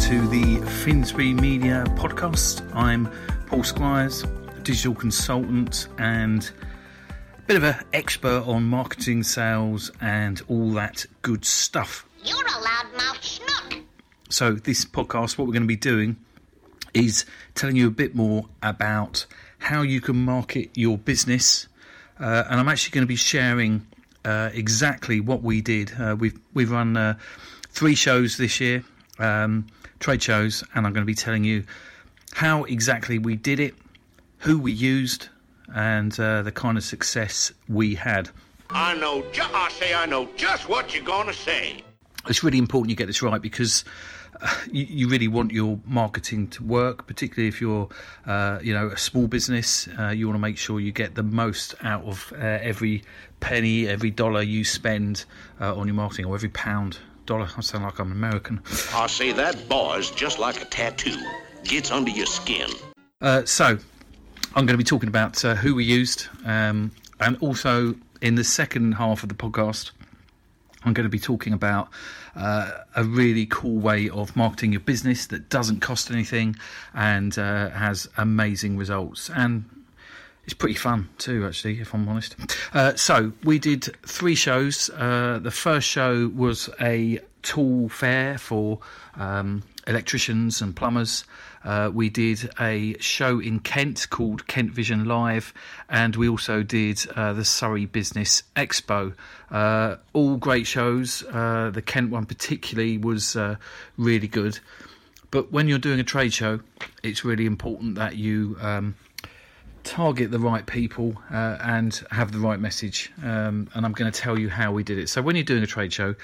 To the Finsbury Media podcast. I'm Paul Squires, digital consultant and a bit of an expert on marketing, sales, and all that good stuff. You're a loudmouth schnook. So, this podcast, what we're going to be doing is telling you a bit more about how you can market your business. Uh, and I'm actually going to be sharing uh, exactly what we did. Uh, we've we've run uh, three shows this year, um, trade shows, and I'm going to be telling you how exactly we did it, who we used, and uh, the kind of success we had. I know, ju- I say I know just what you're gonna say. It's really important you get this right because uh, you, you really want your marketing to work, particularly if you're, uh, you know, a small business. Uh, you want to make sure you get the most out of uh, every penny, every dollar you spend uh, on your marketing, or every pound, dollar. I sound like I'm American. I say that boy's just like a tattoo. Gets under your skin. Uh, so, I'm going to be talking about uh, who we used, um, and also in the second half of the podcast, I'm going to be talking about uh, a really cool way of marketing your business that doesn't cost anything and uh, has amazing results. And it's pretty fun too, actually, if I'm honest. Uh, so we did three shows. Uh, the first show was a tool fair for um, electricians and plumbers. Uh, we did a show in Kent called Kent Vision Live, and we also did uh, the Surrey Business Expo. Uh, all great shows. Uh, the Kent one, particularly, was uh, really good. But when you're doing a trade show, it's really important that you um, target the right people uh, and have the right message. Um, and I'm going to tell you how we did it. So, when you're doing a trade show,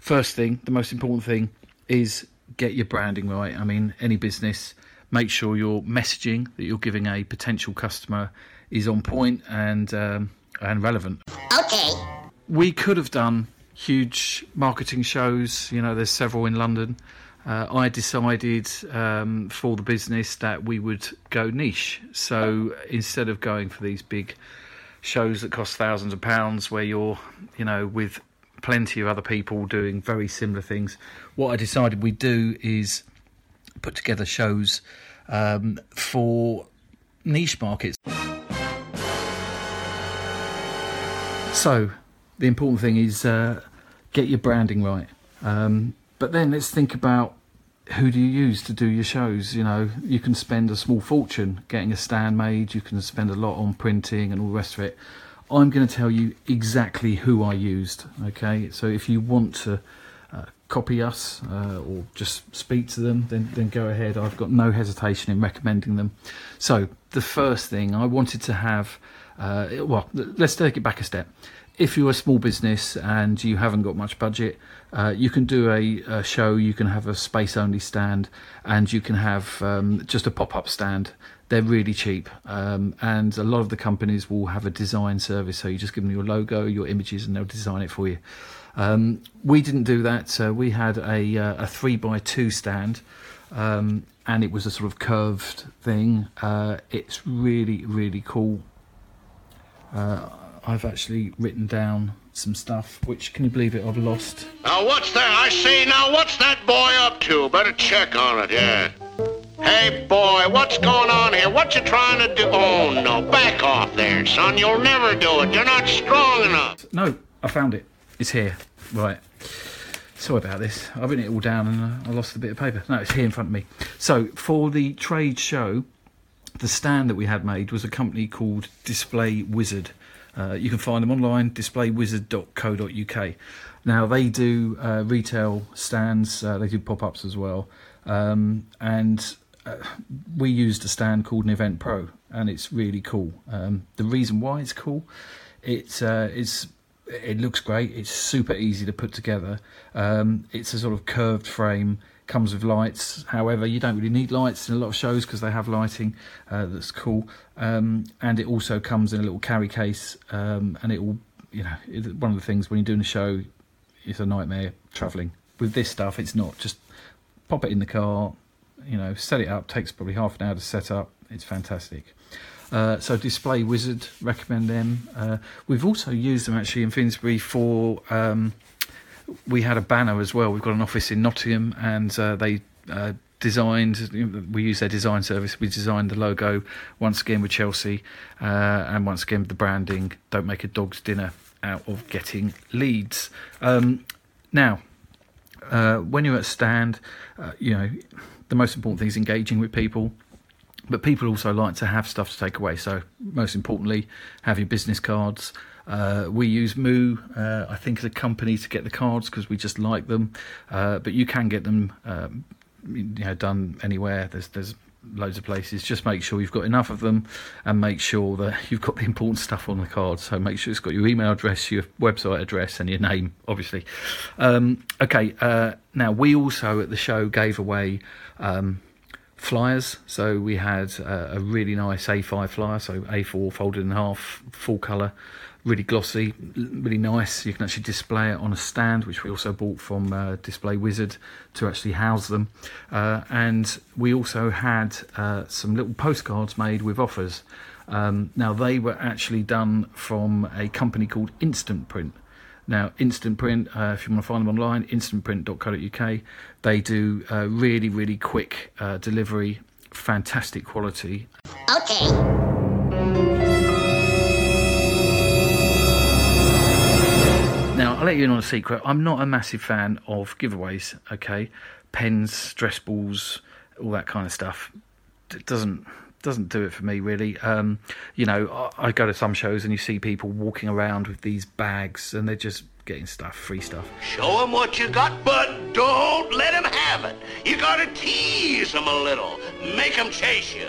first thing, the most important thing is get your branding right. I mean, any business, make sure your messaging that you're giving a potential customer is on point and um, and relevant. Okay. We could have done huge marketing shows. You know, there's several in London. Uh, I decided um, for the business that we would go niche. So instead of going for these big shows that cost thousands of pounds, where you're, you know, with plenty of other people doing very similar things, what I decided we'd do is put together shows um, for niche markets. So the important thing is uh, get your branding right. Um, but then let's think about who do you use to do your shows. You know, you can spend a small fortune getting a stand made. You can spend a lot on printing and all the rest of it. I'm going to tell you exactly who I used. Okay, so if you want to uh, copy us uh, or just speak to them, then then go ahead. I've got no hesitation in recommending them. So the first thing I wanted to have, uh, well, let's take it back a step. If you're a small business and you haven't got much budget, uh, you can do a, a show. You can have a space only stand, and you can have um, just a pop up stand they're really cheap um, and a lot of the companies will have a design service so you just give them your logo your images and they'll design it for you um, we didn't do that so we had a, uh, a three by two stand um, and it was a sort of curved thing uh, it's really really cool uh, i've actually written down some stuff which can you believe it i've lost Now what's that? I say now what's that boy up to? Better check on it, yeah. Hey boy, what's going on here? What you trying to do? Oh no, back off there, son. You'll never do it. You're not strong enough. No, I found it. It's here. Right. Sorry about this. I've written it all down and uh, I lost a bit of paper. No, it's here in front of me. So, for the trade show, the stand that we had made was a company called Display Wizard. Uh, you can find them online, displaywizard.co.uk. Now, they do uh, retail stands, uh, they do pop ups as well. Um, and uh, we used a stand called an Event Pro, and it's really cool. Um, the reason why it's cool, it's uh, it's it looks great. It's super easy to put together. Um, it's a sort of curved frame, comes with lights. However, you don't really need lights in a lot of shows because they have lighting uh, that's cool. Um, and it also comes in a little carry case, um, and it will, you know, one of the things when you're doing a show, it's a nightmare travelling. With this stuff, it's not. Just pop it in the car, you know, set it up. Takes probably half an hour to set up. It's fantastic. Uh, so Display Wizard, recommend them. Uh, we've also used them actually in Finsbury for. Um, we had a banner as well. We've got an office in Nottingham, and uh, they uh, designed. We use their design service. We designed the logo once again with Chelsea, uh, and once again the branding. Don't make a dog's dinner out of getting leads. Um, now, uh, when you're at stand, uh, you know the most important thing is engaging with people. But people also like to have stuff to take away. So, most importantly, have your business cards. Uh, we use Moo, uh, I think, as a company to get the cards because we just like them. Uh, but you can get them, um, you know, done anywhere. There's there's loads of places. Just make sure you've got enough of them, and make sure that you've got the important stuff on the card. So make sure it's got your email address, your website address, and your name, obviously. Um, okay. Uh, now we also at the show gave away. Um, flyers. So we had uh, a really nice A5 flyer, so A4 folded in half, full colour, really glossy, really nice. You can actually display it on a stand, which we also bought from uh, Display Wizard to actually house them. Uh, and we also had uh, some little postcards made with offers. Um, now they were actually done from a company called Instant Print. Now, Instant Print, uh, if you want to find them online, instantprint.co.uk, they do uh, really, really quick uh, delivery, fantastic quality. Okay. Now, I'll let you in on a secret. I'm not a massive fan of giveaways, okay? Pens, dress balls, all that kind of stuff. It doesn't doesn't do it for me really. Um, you know, I, I go to some shows and you see people walking around with these bags and they're just getting stuff, free stuff. Show them what you got, but don't let them have it. You gotta tease them a little. make them chase you.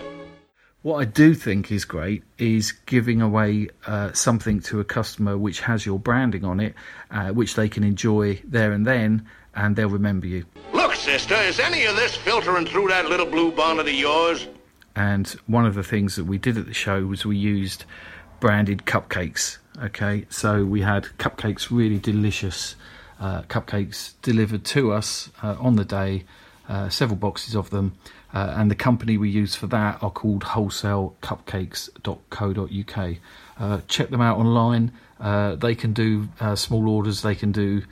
What I do think is great is giving away uh, something to a customer which has your branding on it, uh, which they can enjoy there and then, and they'll remember you. Look, sister, is any of this filtering through that little blue bonnet of yours? And one of the things that we did at the show was we used branded cupcakes. Okay, so we had cupcakes, really delicious uh, cupcakes delivered to us uh, on the day, uh, several boxes of them. Uh, and the company we use for that are called wholesalecupcakes.co.uk. Uh, check them out online. Uh, they can do small orders. They can do,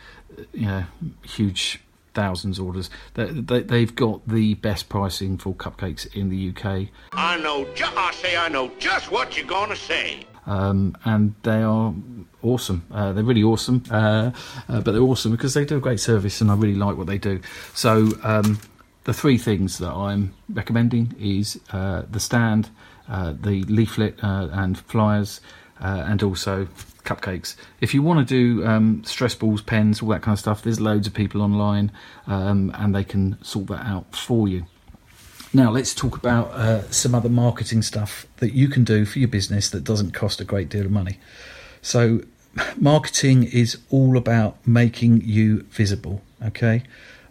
you know, huge thousands orders. They, they, they've got the best pricing for cupcakes in the UK. I know, ju- I say I know just what you're gonna say. um, and they are awesome. Uh, they're really awesome, uh, uh, but they're awesome because they do a great service, and I really like what they do. So um, the three things that I'm recommending is uh, the stand, uh, the leaflet uh, and flyers, uh, and also cupcakes. If you want to do um, stress balls, pens, all that kind of stuff, there's loads of people online, um, and they can sort that out for you. Now, let's talk about uh, some other marketing stuff that you can do for your business that doesn't cost a great deal of money. So, marketing is all about making you visible. Okay,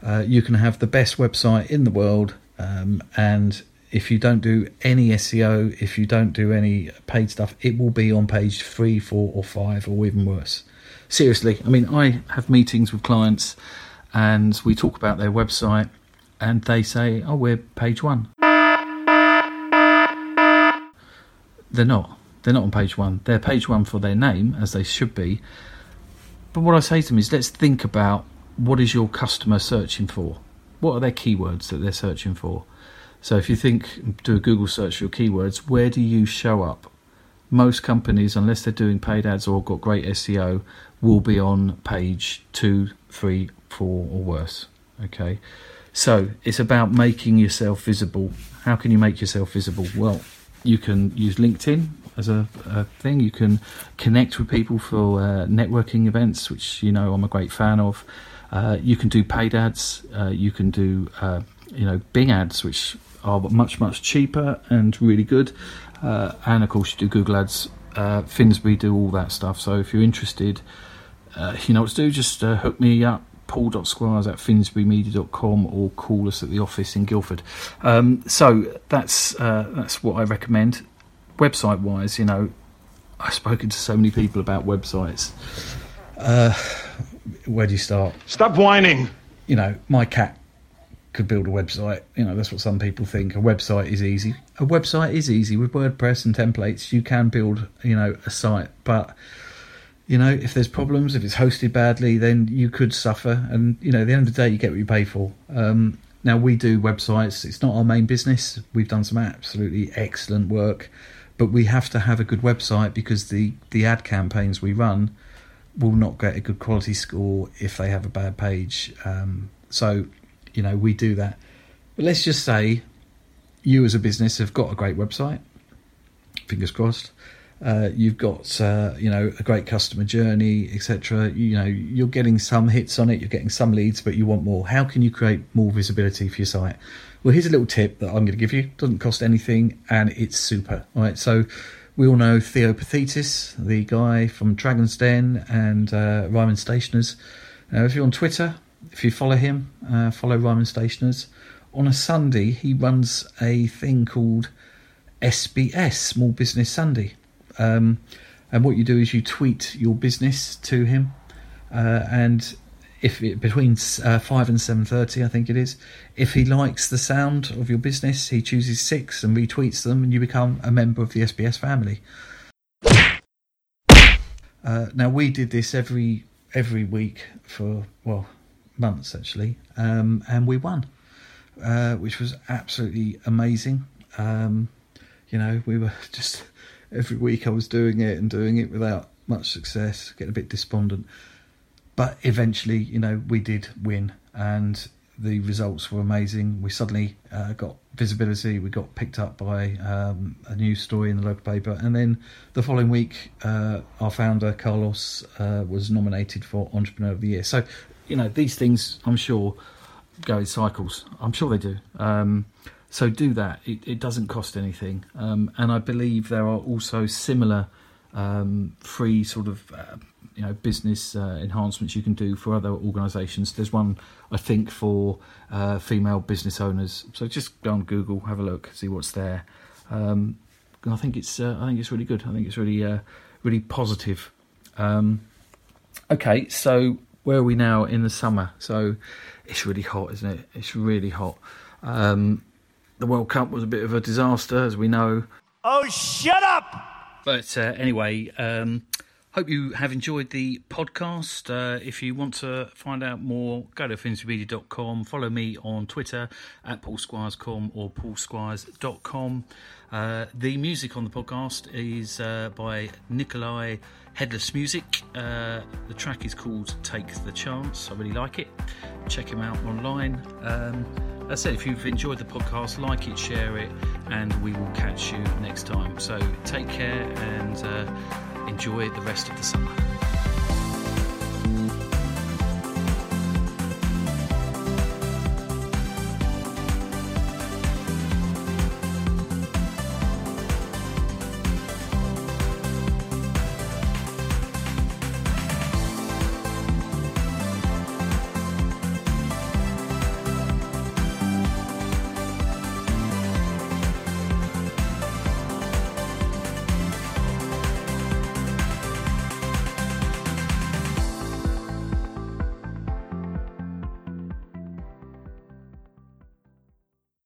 uh, you can have the best website in the world, um, and if you don't do any SEO, if you don't do any paid stuff, it will be on page three, four, or five, or even worse. Seriously, I mean, I have meetings with clients, and we talk about their website and they say, "Oh, we're page one." They're not. They're not on page one. They're page one for their name, as they should be. But what I say to them is, let's think about what is your customer searching for. What are their keywords that they're searching for? So if you think, do a Google search for your keywords, where do you show up? Most companies, unless they're doing paid ads or got great SEO, will be on page two, three, four, or worse. Okay. So it's about making yourself visible. How can you make yourself visible? Well, you can use LinkedIn as a, a thing. You can connect with people for uh, networking events, which you know I'm a great fan of. Uh, you can do paid ads. Uh, you can do uh, you know Bing ads, which are much much cheaper and really good. Uh, and of course, you do Google ads. Uh, Finsbury do all that stuff. So if you're interested, uh, you know what to do. Just uh, hook me up paul.squires at finsburymedia.com or call us at the office in Guildford. Um, so that's uh, that's what I recommend. Website wise, you know, I've spoken to so many people about websites. Uh, where do you start? Stop whining. You know, my cat could build a website. You know, that's what some people think. A website is easy. A website is easy with WordPress and templates. You can build, you know, a site, but you know, if there's problems, if it's hosted badly, then you could suffer. And you know, at the end of the day, you get what you pay for. Um, now we do websites. It's not our main business. We've done some absolutely excellent work, but we have to have a good website because the the ad campaigns we run will not get a good quality score if they have a bad page. Um, so, you know, we do that. But let's just say you as a business have got a great website. Fingers crossed. Uh, you've got uh, you know a great customer journey, etc. You know you're getting some hits on it, you're getting some leads, but you want more. How can you create more visibility for your site? Well, here's a little tip that I'm going to give you. Doesn't cost anything, and it's super. All right, so we all know Theo Paphitis, the guy from Dragon's Den and uh, Ryman Stationers. Now, if you're on Twitter, if you follow him, uh, follow Ryman Stationers. On a Sunday, he runs a thing called SBS, Small Business Sunday um, and what you do is you tweet your business to him, uh, and if it, between uh, five and seven thirty, I think it is, if he likes the sound of your business, he chooses six and retweets them, and you become a member of the SBS family. Uh, now we did this every every week for well months actually, um, and we won, uh, which was absolutely amazing. Um, you know, we were just every week I was doing it and doing it without much success, getting a bit despondent. But eventually, you know, we did win and the results were amazing. We suddenly uh, got visibility. We got picked up by um, a news story in the local paper, and then the following week, uh, our founder Carlos uh, was nominated for Entrepreneur of the Year. So, you know, these things I'm sure go in cycles. I'm sure they do. Um, so do that. It, it doesn't cost anything, um, and I believe there are also similar um, free sort of uh, you know business uh, enhancements you can do for other organisations. There's one I think for uh, female business owners. So just go on Google, have a look, see what's there. Um, I think it's uh, I think it's really good. I think it's really uh, really positive. Um, okay, so where are we now in the summer? So it's really hot, isn't it? It's really hot. Um, the World Cup was a bit of a disaster, as we know. Oh, shut up! But uh, anyway, um, hope you have enjoyed the podcast. Uh, if you want to find out more, go to finsmedia.com. Follow me on Twitter at paulsquires.com or paulsquires.com. Uh, the music on the podcast is uh, by Nikolai Headless Music. Uh, the track is called Take the Chance. I really like it. Check him out online. Um, as I said, if you've enjoyed the podcast, like it, share it, and we will catch you next time. So take care and uh, enjoy the rest of the summer.